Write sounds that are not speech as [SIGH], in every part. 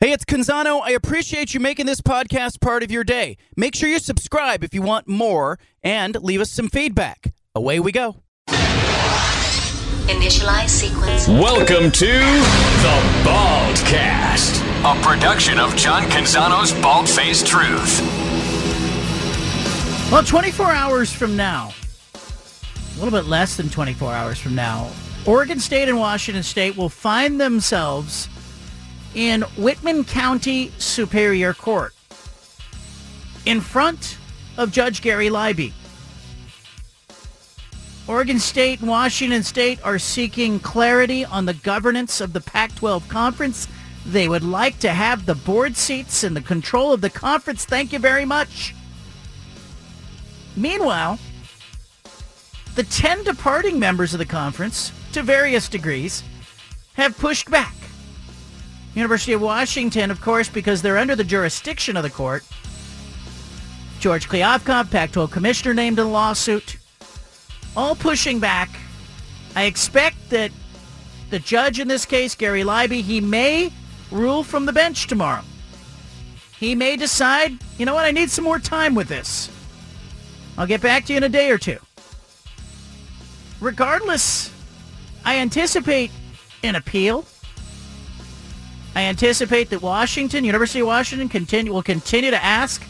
Hey, it's Canzano. I appreciate you making this podcast part of your day. Make sure you subscribe if you want more and leave us some feedback. Away we go. Initialize sequence. Welcome to the Baldcast, a production of John Canzano's Bald Faced Truth. Well, 24 hours from now, a little bit less than 24 hours from now, Oregon State and Washington State will find themselves in Whitman County Superior Court in front of Judge Gary Libey. Oregon State and Washington State are seeking clarity on the governance of the Pac-12 conference. They would like to have the board seats and the control of the conference. Thank you very much. Meanwhile, the 10 departing members of the conference, to various degrees, have pushed back. University of Washington, of course, because they're under the jurisdiction of the court. George Kliavkoff, Pac-12 commissioner, named in lawsuit. All pushing back. I expect that the judge in this case, Gary Libey, he may rule from the bench tomorrow. He may decide, you know what, I need some more time with this. I'll get back to you in a day or two. Regardless, I anticipate an appeal. I anticipate that Washington, University of Washington, continue, will continue to ask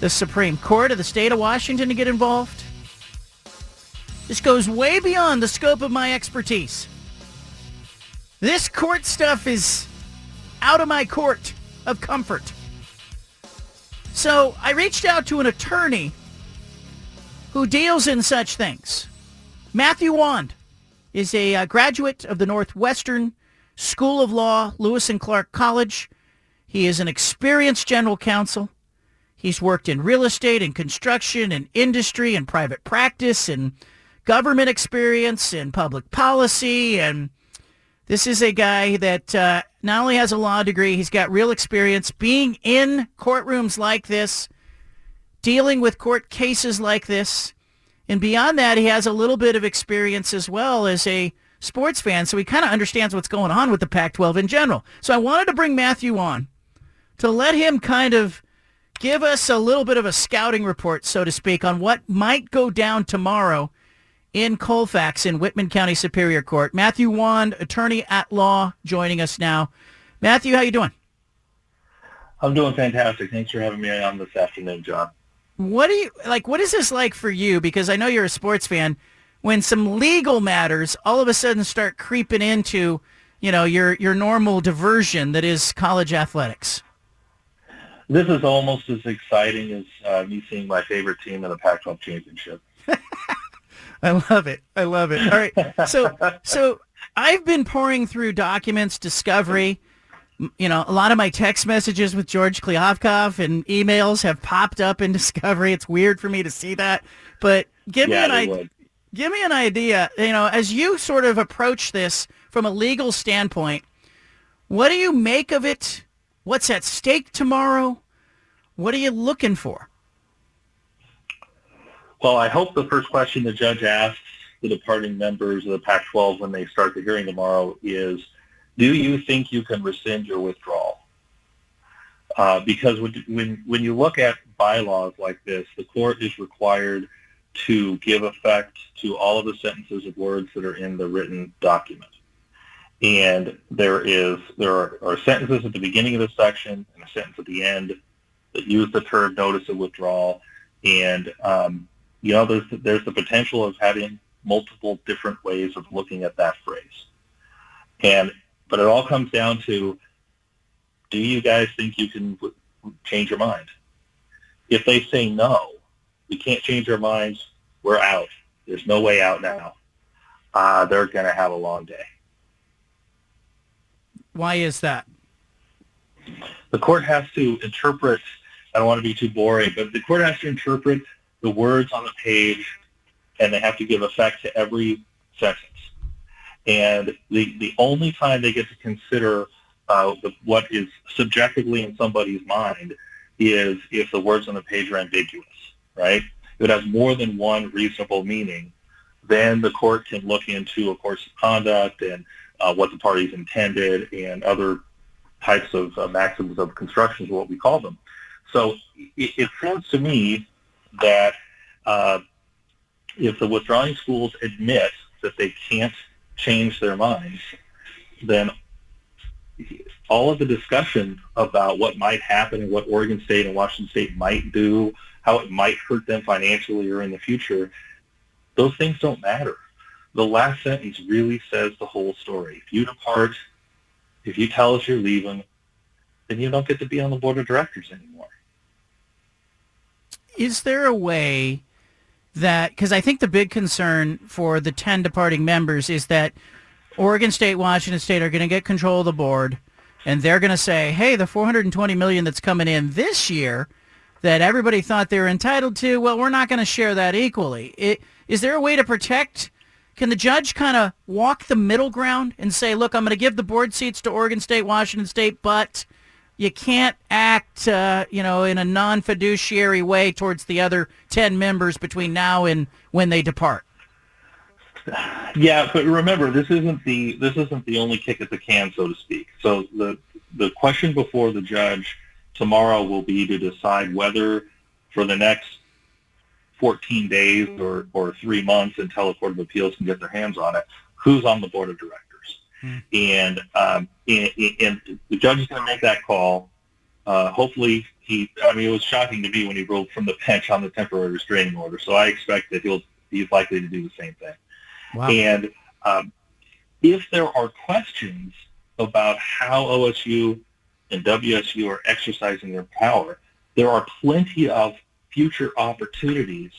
the Supreme Court of the state of Washington to get involved. This goes way beyond the scope of my expertise. This court stuff is out of my court of comfort. So I reached out to an attorney who deals in such things. Matthew Wand is a uh, graduate of the Northwestern School of Law, Lewis and Clark College. He is an experienced general counsel. He's worked in real estate and construction and industry and private practice and government experience and public policy. And this is a guy that uh, not only has a law degree, he's got real experience being in courtrooms like this, dealing with court cases like this. And beyond that, he has a little bit of experience as well as a sports fan, so he kind of understands what's going on with the Pac-12 in general. So I wanted to bring Matthew on to let him kind of give us a little bit of a scouting report, so to speak, on what might go down tomorrow in Colfax in Whitman County Superior Court. Matthew Wand, attorney at law, joining us now. Matthew, how you doing? I'm doing fantastic. Thanks for having me on this afternoon, John. What do you like? What is this like for you? Because I know you're a sports fan when some legal matters all of a sudden start creeping into, you know, your your normal diversion that is college athletics? This is almost as exciting as uh, me seeing my favorite team in the Pac-12 championship. [LAUGHS] I love it. I love it. All right. So so I've been pouring through documents, discovery. You know, a lot of my text messages with George Kliavkoff and emails have popped up in [LAUGHS] Discovery. It's weird for me to see that, but give yeah, me an idea give me an idea, you know, as you sort of approach this from a legal standpoint, what do you make of it? What's at stake tomorrow? What are you looking for? Well, I hope the first question the judge asks the departing members of the Pac-12 when they start the hearing tomorrow is, do you think you can rescind your withdrawal? Uh, because when, when, when you look at bylaws like this, the court is required – to give effect to all of the sentences of words that are in the written document. And there is there are, are sentences at the beginning of the section and a sentence at the end that use the term notice of withdrawal. And um, you know, there's there's the potential of having multiple different ways of looking at that phrase. And but it all comes down to, do you guys think you can w- change your mind? If they say no, we can't change our minds. We're out. There's no way out now. Uh, they're going to have a long day. Why is that? The court has to interpret, I don't want to be too boring, but the court has to interpret the words on the page and they have to give effect to every sentence. And the, the only time they get to consider uh, the, what is subjectively in somebody's mind is if the words on the page are ambiguous right? If it has more than one reasonable meaning, then the court can look into a course of conduct and uh, what the parties intended and other types of uh, maxims of construction is what we call them. So it, it seems to me that uh, if the withdrawing schools admit that they can't change their minds, then all of the discussion about what might happen and what Oregon State and Washington State might do, how it might hurt them financially or in the future, those things don't matter. The last sentence really says the whole story. If you depart, if you tell us you're leaving, then you don't get to be on the board of directors anymore. Is there a way that, because I think the big concern for the 10 departing members is that Oregon State, Washington State are going to get control of the board, and they're going to say, hey, the 420 million that's coming in this year that everybody thought they were entitled to, well, we're not going to share that equally. It, is there a way to protect? Can the judge kind of walk the middle ground and say, look, I'm going to give the board seats to Oregon State, Washington State, but you can't act, uh, you know, in a non-fiduciary way towards the other 10 members between now and when they depart? Yeah, but remember, this isn't the this isn't the only kick at the can, so to speak. So the the question before the judge tomorrow will be to decide whether for the next 14 days or, or three months until a court of appeals can get their hands on it, who's on the board of directors. Hmm. And, um, and, and the judge is going to make that call. Uh, hopefully he, I mean, it was shocking to me when he ruled from the bench on the temporary restraining order. So I expect that he'll, he's likely to do the same thing. Wow. And um, if there are questions about how OSU and WSU are exercising their power, there are plenty of future opportunities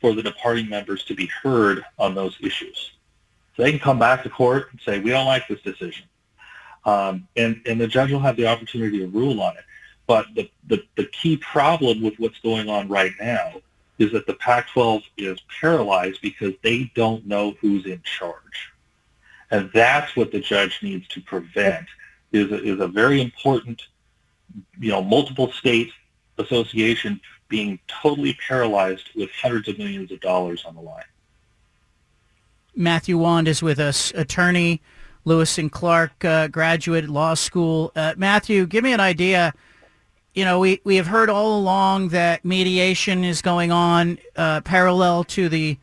for the departing members to be heard on those issues. So they can come back to court and say, we don't like this decision. Um, and, and the judge will have the opportunity to rule on it. But the, the, the key problem with what's going on right now is that the Pac-12 is paralyzed because they don't know who's in charge. And that's what the judge needs to prevent is a, is a very important, you know, multiple state association being totally paralyzed with hundreds of millions of dollars on the line. Matthew Wand is with us, attorney, Lewis and Clark uh, graduate law school. Uh, Matthew, give me an idea. You know, we, we have heard all along that mediation is going on uh, parallel to the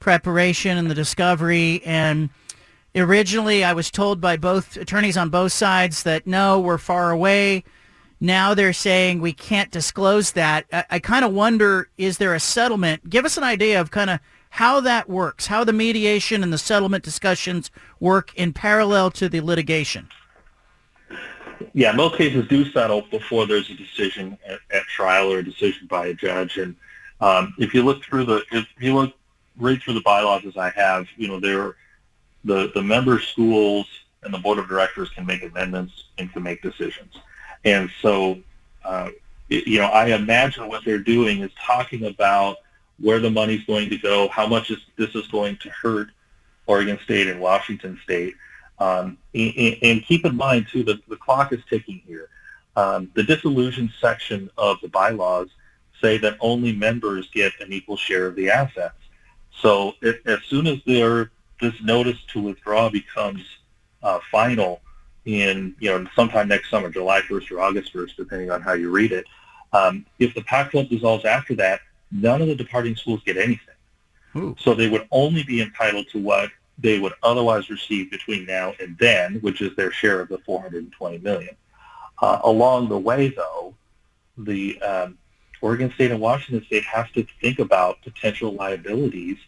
preparation and the discovery. And originally I was told by both attorneys on both sides that no, we're far away. Now they're saying we can't disclose that. I, I kind of wonder, is there a settlement? Give us an idea of kind of how that works, how the mediation and the settlement discussions work in parallel to the litigation. Yeah, most cases do settle before there's a decision at, at trial or a decision by a judge. And um, if you look through the, if you look read through the bylaws as I have, you know, there, the the member schools and the board of directors can make amendments and can make decisions. And so, uh, you know, I imagine what they're doing is talking about where the money's going to go, how much is, this is going to hurt Oregon State and Washington State. Um, and, and, keep in mind, too, that the clock is ticking here. Um, the dissolution section of the bylaws say that only members get an equal share of the assets. So it, as soon as there, this notice to withdraw becomes uh, final, in you know sometime next summer, July 1st or August 1st, depending on how you read it. Um, if the Pac-12 dissolves after that, none of the departing schools get anything. Ooh. So they would only be entitled to what they would otherwise receive between now and then, which is their share of the 420 million. Uh, along the way, though, the um, Oregon State and Washington State have to think about potential liabilities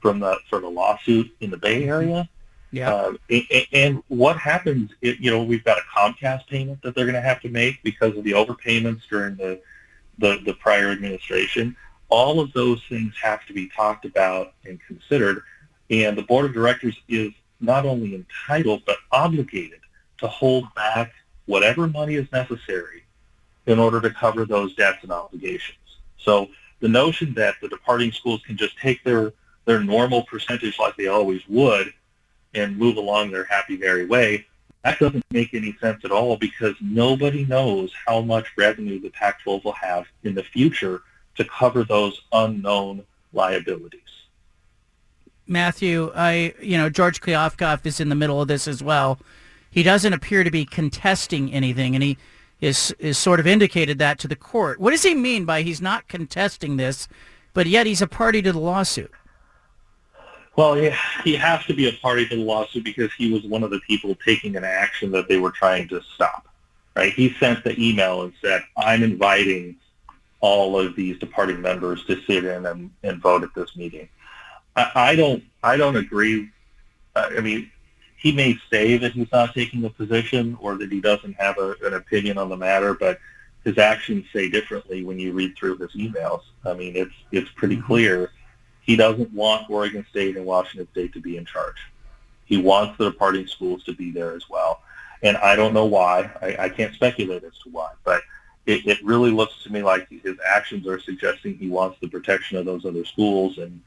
from the for the lawsuit in the Bay Area yeah. Uh, and, and, what happens? If, you know, we've got a Comcast payment that they're going to have to make because of the overpayments during the, the the prior administration. All of those things have to be talked about and considered, and the board of directors is not only entitled but obligated to hold back whatever money is necessary in order to cover those debts and obligations. So the notion that the departing schools can just take their their normal percentage like they always would and move along their happy merry way, that doesn't make any sense at all because nobody knows how much revenue the Pac-12 will have in the future to cover those unknown liabilities. Matthew, I you know George Kliavkoff is in the middle of this as well. he doesn't appear to be contesting anything, and he is is sort of indicated that to the court. What does he mean by he's not contesting this, but yet he's a party to the lawsuit? Well, he, he has to be a party to the lawsuit because he was one of the people taking an action that they were trying to stop. Right? He sent the email and said, "I'm inviting all of these departing members to sit in and, and vote at this meeting." I, I don't I don't agree. I mean, he may say that he's not taking a position or that he doesn't have a, an opinion on the matter, but his actions say differently when you read through his emails. I mean, it's it's pretty mm-hmm. clear he doesn't want Oregon State and Washington State to be in charge. He wants the departing schools to be there as well. And I don't know why. I, I can't speculate as to why, but it, it really looks to me like his actions are suggesting he wants the protection of those other schools, and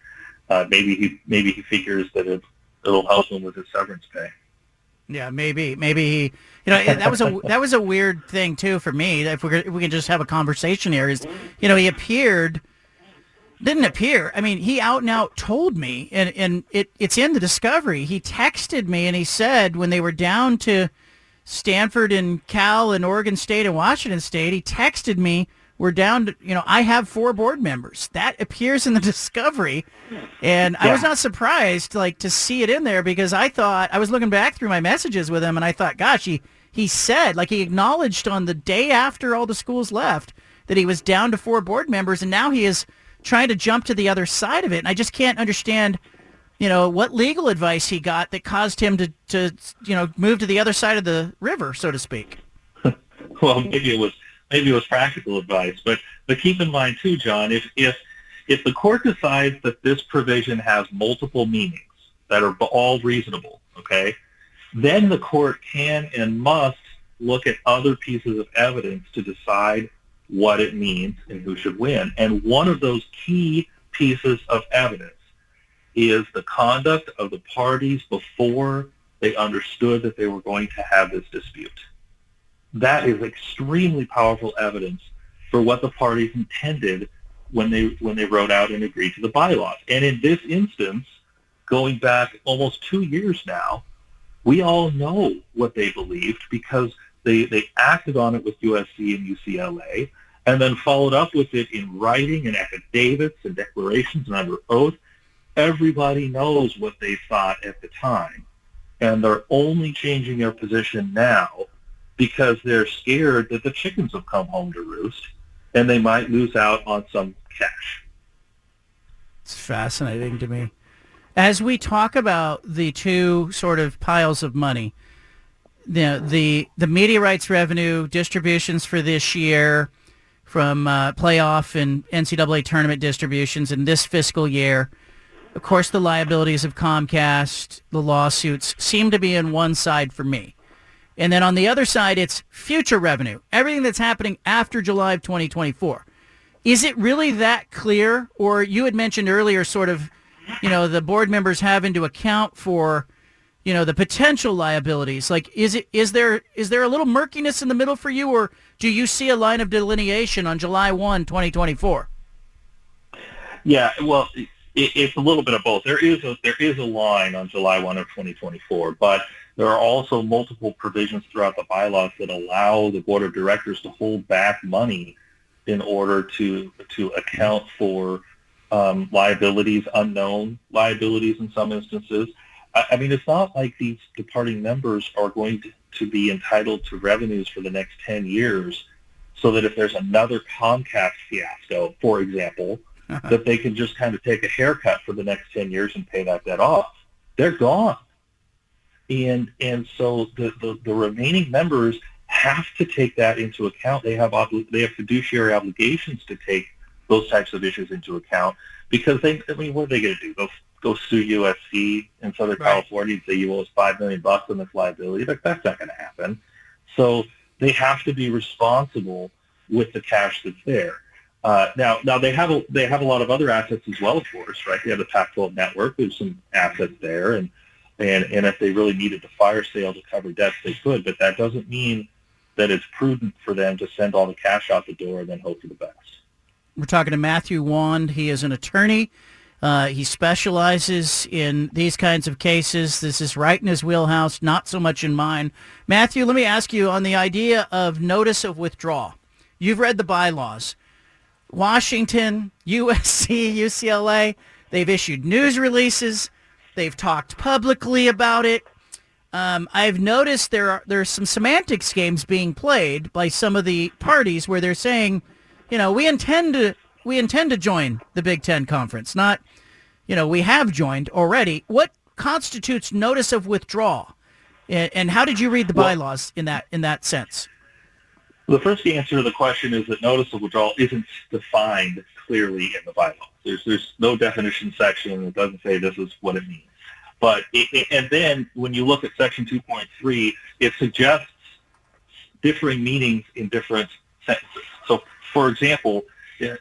uh, maybe he maybe he figures that it it'll help him with his severance pay. Yeah, maybe, maybe he, you know, that was a [LAUGHS] that was a weird thing too for me. If we if we can just have a conversation here, is you know he appeared, didn't appear. I mean, he out and out told me, and and it it's in the discovery. He texted me and he said when they were down to Stanford and Cal and Oregon State and Washington State, he texted me we're down to, you know, I have four board members. That appears in the [LAUGHS] discovery. And yeah. I was not surprised like to see it in there because I thought I was looking back through my messages with him and I thought, gosh, he, he said, like he acknowledged on the day after all the schools left that he was down to four board members and now he is trying to jump to the other side of it. And I just can't understand, you know, what legal advice he got that caused him to, to you know, move to the other side of the river, so to speak. [LAUGHS] well, maybe it was maybe it was practical advice. But but keep in mind too, John, if if if the court decides that this provision has multiple meanings that are all reasonable, okay, then the court can and must look at other pieces of evidence to decide what it means and who should win. And one of those key pieces of evidence is the conduct of the parties before they understood that they were going to have this dispute that is extremely powerful evidence for what the parties intended when they when they wrote out and agreed to the bylaws. And in this instance, going back almost two years now, we all know what they believed because they, they acted on it with USC and UCLA and then followed up with it in writing and affidavits and declarations and under oath. Everybody knows what they thought at the time. And they're only changing their position now because they're scared that the chickens have come home to roost and they might lose out on some cash. It's fascinating to me. As we talk about the two sort of piles of money, the the, the media rights revenue distributions for this year from uh, playoff and NCAA tournament distributions in this fiscal year, of course, the liabilities of Comcast, the lawsuits seem to be on one side for me. And then on the other side, it's future revenue, everything that's happening after July of 2024. Is it really that clear? Or you had mentioned earlier sort of, you know, the board members having to account for, you know, the potential liabilities. Like, is it is there is there a little murkiness in the middle for you, or do you see a line of delineation on July 1, 2024? Yeah, well, it, it's a little bit of both. There is a there is a line on July 1 of 2024, but there are also multiple provisions throughout the bylaws that allow the board of directors to hold back money in order to to account for um, liabilities, unknown liabilities in some instances. I, I, mean, it's not like these departing members are going to, to be entitled to revenues for the next 10 years so that if there's another Comcast fiasco, for example, [LAUGHS] that they can just kind of take a haircut for the next 10 years and pay that debt off. They're gone and and so the, the, the remaining members have to take that into account. They have obli- they have fiduciary obligations to take those types of issues into account because they I mean what are they going to do? Go go sue USC in Southern right. California and say you owe us five million bucks on this liability? But that's not going to happen. So they have to be responsible with the cash that's there. Uh, now, now they have a they have a lot of other assets as well, of course, right? They have the Pac-12 network. There's some assets there, and and, and if they really needed to fire sale to cover debts, they could. But that doesn't mean that it's prudent for them to send all the cash out the door and then hope for the best. We're talking to Matthew Wand. He is an attorney Uh, he specializes in these kinds of cases. This is right in his wheelhouse, not so much in mine. Matthew, let me ask you on the idea of notice of withdrawal. You've read the bylaws. Washington, [LAUGHS] USC, UCLA, they've issued news releases. They've talked publicly about it. Um, I've noticed there are there's some semantics games being played by some of the parties where they're saying, you know, we intend to we intend to join the Big Ten conference, not, you know, we have joined already. What constitutes notice of withdrawal, and, how did you read the bylaws in that in that sense? The first answer to the question is that notice of withdrawal isn't defined clearly in the bylaws. There's there's no definition section. that doesn't say this is what it means. But it, and then when you look at section 2.3, it suggests differing meanings in different sentences. So, for example,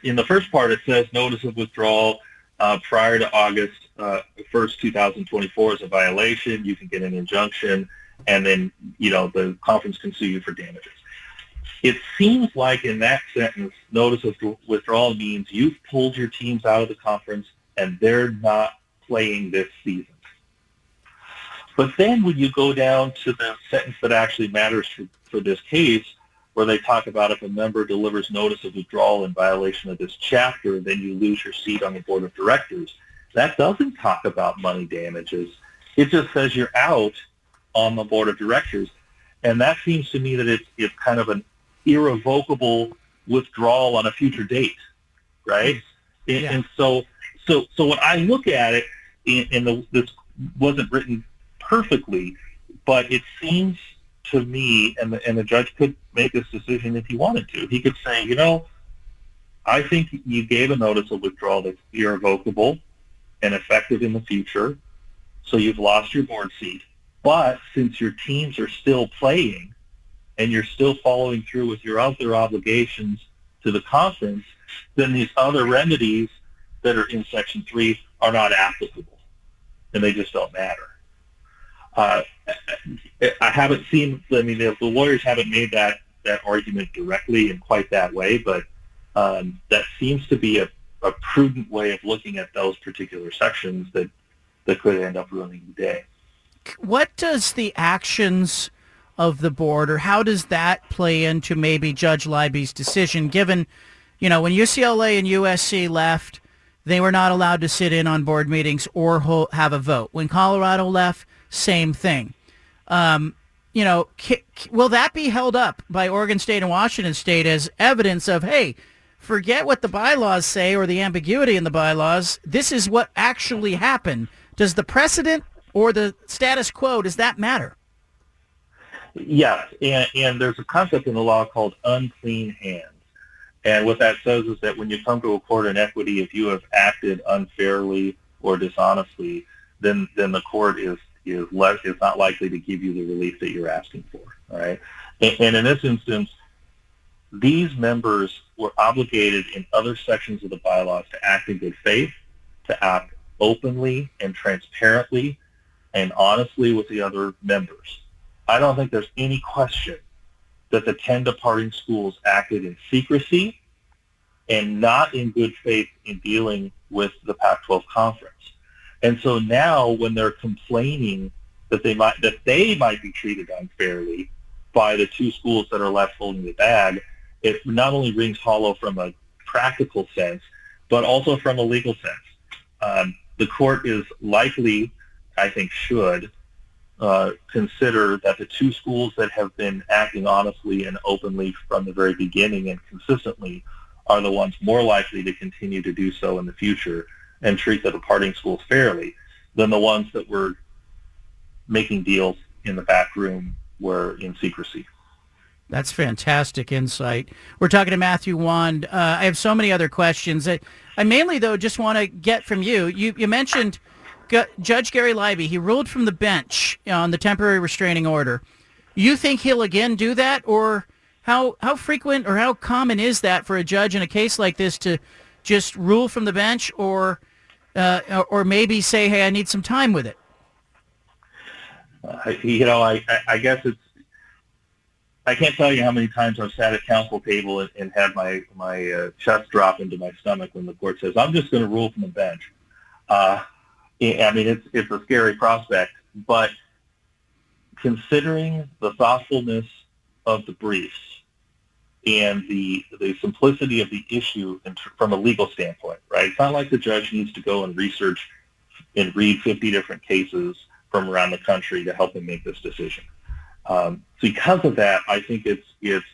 in the first part, it says notice of withdrawal uh, prior to August uh, 1st, 2024 is a violation. You can get an injunction, and then you know the conference can sue you for damages. It seems like in that sentence, notice of withdrawal means you've pulled your teams out of the conference and they're not playing this season. But then when you go down to the sentence that actually matters for, for this case, where they talk about if a member delivers notice of withdrawal in violation of this chapter, then you lose your seat on the board of directors. That doesn't talk about money damages. It just says you're out on the board of directors. And that seems to me that it's, it's kind of an irrevocable withdrawal on a future date, right? And, yeah. and so, so, so when I look at it, and the, this wasn't written perfectly, but it seems to me, and the, and the judge could make this decision if he wanted to. He could say, you know, I think you gave a notice of withdrawal that's irrevocable and effective in the future, so you've lost your board seat. But since your teams are still playing and you're still following through with your other obligations to the conference, then these other remedies that are in Section 3 are not applicable, and they just don't matter. Uh, I haven't seen. I mean, the, the, lawyers haven't made that that argument directly in quite that way, but um, that seems to be a, a prudent way of looking at those particular sections that that could end up ruining the day. What does the actions of the board, or how does that play into maybe Judge Libey's decision? Given, you know, when UCLA and USC left, they were not allowed to sit in on board meetings or have a vote. When Colorado left same thing. Um, you know, will that be held up by Oregon State and Washington State as evidence of, hey, forget what the bylaws say or the ambiguity in the bylaws. This is what actually happened. Does the precedent or the status quo, does that matter? Yes, and, and there's a concept in the law called unclean hands. And what that says is that when you come to a court in equity, if you have acted unfairly or dishonestly, then, then the court is is less is not likely to give you the relief that you're asking for. Right, and, and in this instance, these members were obligated in other sections of the bylaws to act in good faith, to act openly and transparently and honestly with the other members. I don't think there's any question that the 10 departing schools acted in secrecy and not in good faith in dealing with the Pac-12 conference. And so now when they're complaining that they might that they might be treated unfairly by the two schools that are left holding the bag, it not only rings hollow from a practical sense, but also from a legal sense. Um, the court is likely, I think, should uh, consider that the two schools that have been acting honestly and openly from the very beginning and consistently are the ones more likely to continue to do so in the future and treat the departing schools fairly than the ones that were making deals in the back room were in secrecy. That's fantastic insight. We're talking to Matthew Wand. Uh, I have so many other questions. I, I mainly, though, just want to get from you. You, you mentioned G- Judge Gary Libey. He ruled from the bench on the temporary restraining order. You think he'll again do that, or how how frequent or how common is that for a judge in a case like this to just rule from the bench, or uh, or maybe say, hey, I need some time with it? Uh, you know, I, I, guess it's, I can't tell you how many times I've sat at counsel table and, and had my, my uh, chest drop into my stomach when the court says, I'm just going to rule from the bench. Uh, I mean, it's it's a scary prospect, but considering the thoughtfulness of the briefs and the the simplicity of the issue from a legal standpoint, right? It's not like the judge needs to go and research and read 50 different cases from around the country to help him make this decision. Um, because of that, I think it's it's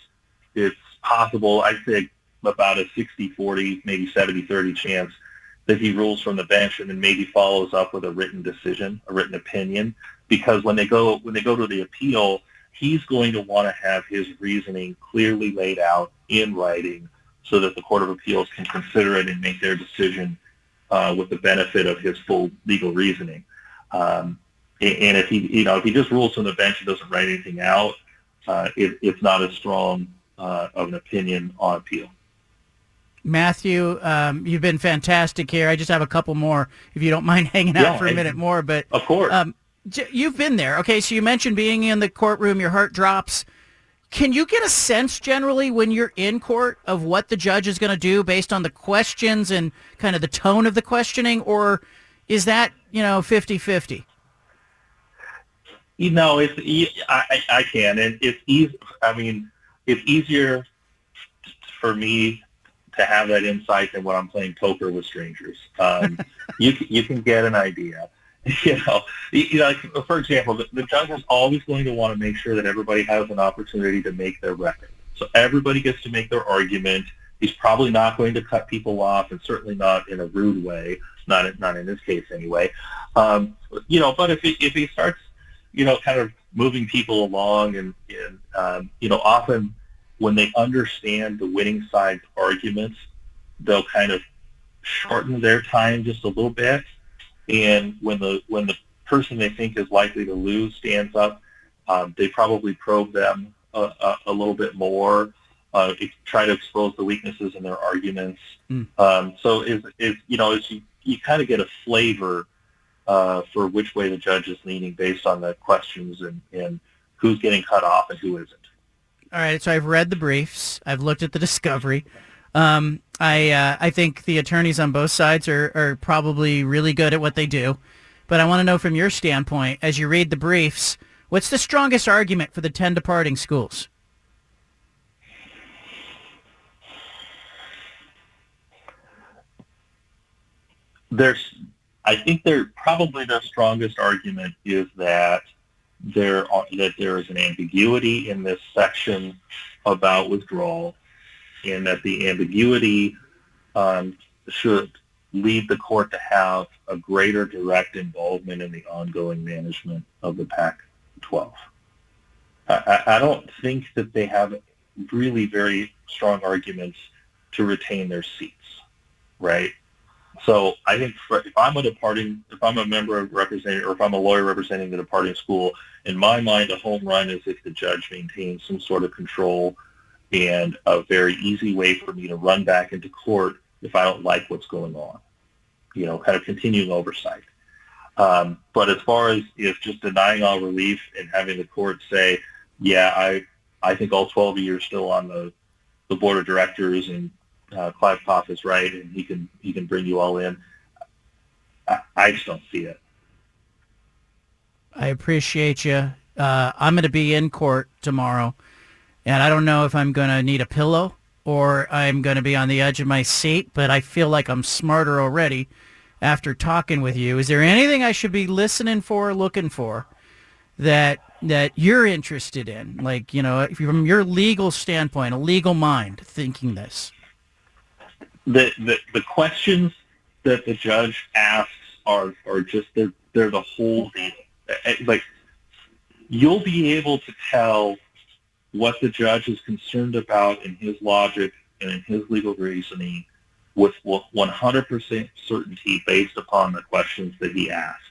it's possible. I think about a 60-40, maybe 70-30 chance that he rules from the bench and then maybe follows up with a written decision, a written opinion. Because when they go when they go to the appeal, he's going to want to have his reasoning clearly laid out in writing so that the Court of Appeals can consider it and make their decision uh, with the benefit of his full legal reasoning. Um, and if he, you know, if he just rules from the bench and doesn't write anything out, uh, it, it's not as strong uh, of an opinion on appeal. Matthew, um, you've been fantastic here. I just have a couple more, if you don't mind [LAUGHS] hanging out yeah, for a minute more. But of course, um, you've been there. Okay, so you mentioned being in the courtroom, your heart drops. Can you get a sense generally when you're in court of what the judge is going to do based on the questions and kind of the tone of the questioning, or is that you know 50-50? You know, it's I, I can, and it's easy. I mean, it's easier for me to have that insight than when I'm playing poker with strangers. Um, [LAUGHS] you you can get an idea. [LAUGHS] You know, you know, like, for example, the, the is always going to want to make sure that everybody has an opportunity to make their record. So everybody gets to make their argument. He's probably not going to cut people off, and certainly not in a rude way. Not not in this case anyway. Um, you know, but if he if he starts, you know, kind of moving people along, and and um, you know, often when they understand the winning side's arguments, they'll kind of shorten their time just a little bit. And when the when the person they think is likely to lose stands up, um, they probably probe them a, a, a little bit more, uh, try to expose the weaknesses in their arguments. Mm. Um, so is is you know is you, you kind of get a flavor uh, for which way the judge is leaning based on the questions and, and who's getting cut off and who isn't. All right, so I've read the briefs. I've looked at the discovery. Um, I uh, I think the attorneys on both sides are, are probably really good at what they do. But I want to know from your standpoint, as you read the briefs, what's the strongest argument for the 10 departing schools? There's, I think there probably the strongest argument is that there are, that there is an ambiguity in this section about withdrawal, and that the ambiguity um, should lead the court to have a greater direct involvement in the ongoing management of the Pac-12. I, I don't think that they have really very strong arguments to retain their seats, right? So I think for, if I'm a departing, if I'm a member of representing, or if I'm a lawyer representing the departing school, in my mind, a home run is if the judge maintains some sort of control and a very easy way for me to run back into court if I don't like what's going on. You know, kind of continuing oversight. Um, but as far as if just denying all relief and having the court say, yeah, I I think all 12 of you are still on the, the board of directors and uh, Kliavkoff is right, and he can he can bring you all in. I, I just don't see it. I appreciate you. Uh, I'm going to be in court tomorrow, and I don't know if I'm going to need a pillow or I'm going to be on the edge of my seat, but I feel like I'm smarter already after talking with you. Is there anything I should be listening for, looking for, that that you're interested in? Like, you know, from your legal standpoint, a legal mind thinking this the, the, the questions that the judge asks are, are just, they're, they're the whole deal. Eh, eh, like, you'll be able to tell what the judge is concerned about in his logic and in his legal reasoning with 100% certainty based upon the questions that he asks.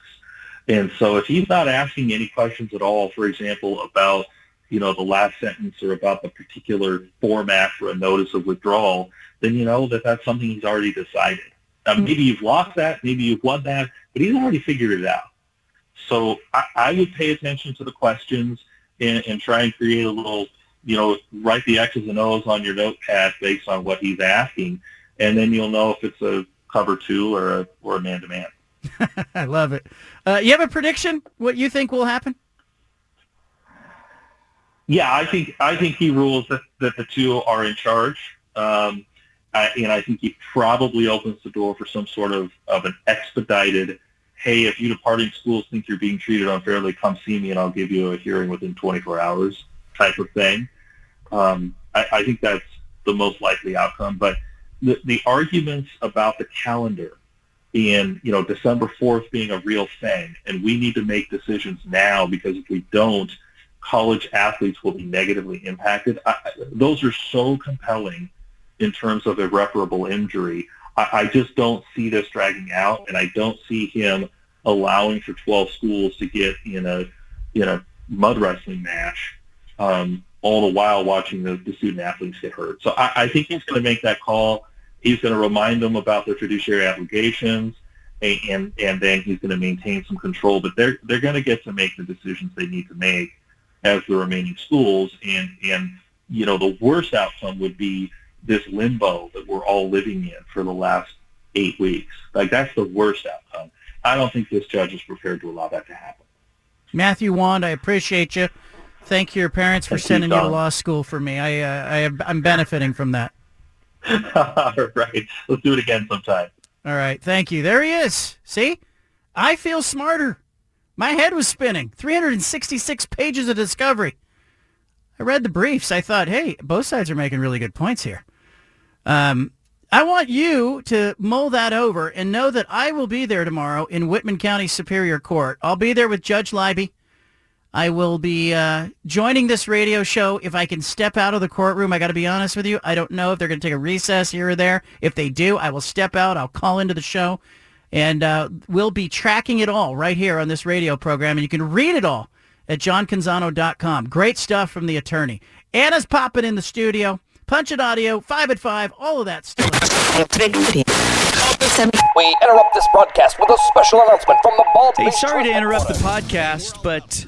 And so if he's not asking any questions at all, for example, about you know the last sentence or about the particular format for a notice of withdrawal, then you know that that's something he's already decided. Now, hmm. maybe you've lost that, maybe you've won that, but he's already figured it out. So I, I would pay attention to the questions and, and try and create a little, you know, write the X's and O's on your notepad based on what he's asking, and then you'll know if it's a cover two or a or a man to man. [LAUGHS] I love it. Uh, you have a prediction? What you think will happen? Yeah, I think I think he rules that, that the two are in charge, um, I, and I think he probably opens the door for some sort of, of an expedited. Hey, if you departing schools think you're being treated unfairly, come see me, and I'll give you a hearing within 24 hours, type of thing. Um, I, I think that's the most likely outcome. But the, the arguments about the calendar and you know December 4th being a real thing, and we need to make decisions now because if we don't, college athletes will be negatively impacted. I, those are so compelling in terms of irreparable injury. I, I just don't see this dragging out, and I don't see him allowing for 12 schools to get in a in a mud wrestling match, um, all the while watching the, the student athletes get hurt. So I, I think he's going to make that call. He's going to remind them about their fiduciary obligations, and and, and then he's going to maintain some control. But they're they're going to get to make the decisions they need to make as the remaining schools. And, and, you know, the worst outcome would be this limbo that we're all living in for the last eight weeks. Like, that's the worst outcome. I don't think this judge is prepared to allow that to happen. Matthew Wand, I appreciate you. Thank your parents for Thank sending you, you to law school for me. I, uh, I I'm benefiting from that. [LAUGHS] all right. Let's do it again sometime. All right. Thank you. There he is. See? I feel smarter. My head was spinning. 366 pages of discovery. I read the briefs. I thought, hey, both sides are making really good points here. Um, I want you to mull that over and know that I will be there tomorrow in Whitman County Superior Court. I'll be there with Judge Libey. I will be uh, joining this radio show. If I can step out of the courtroom, I got to be honest with you. I don't know if they're going to take a recess here or there. If they do, I will step out. I'll call into the show, and uh, we'll be tracking it all right here on this radio program. And you can read it all at johncanzano.com. Great stuff from the attorney. Anna's popping in the studio. Punch it audio, five at five, all of that stuff. We interrupt this broadcast with a special announcement from the Bald Hey, sorry to interrupt the podcast, but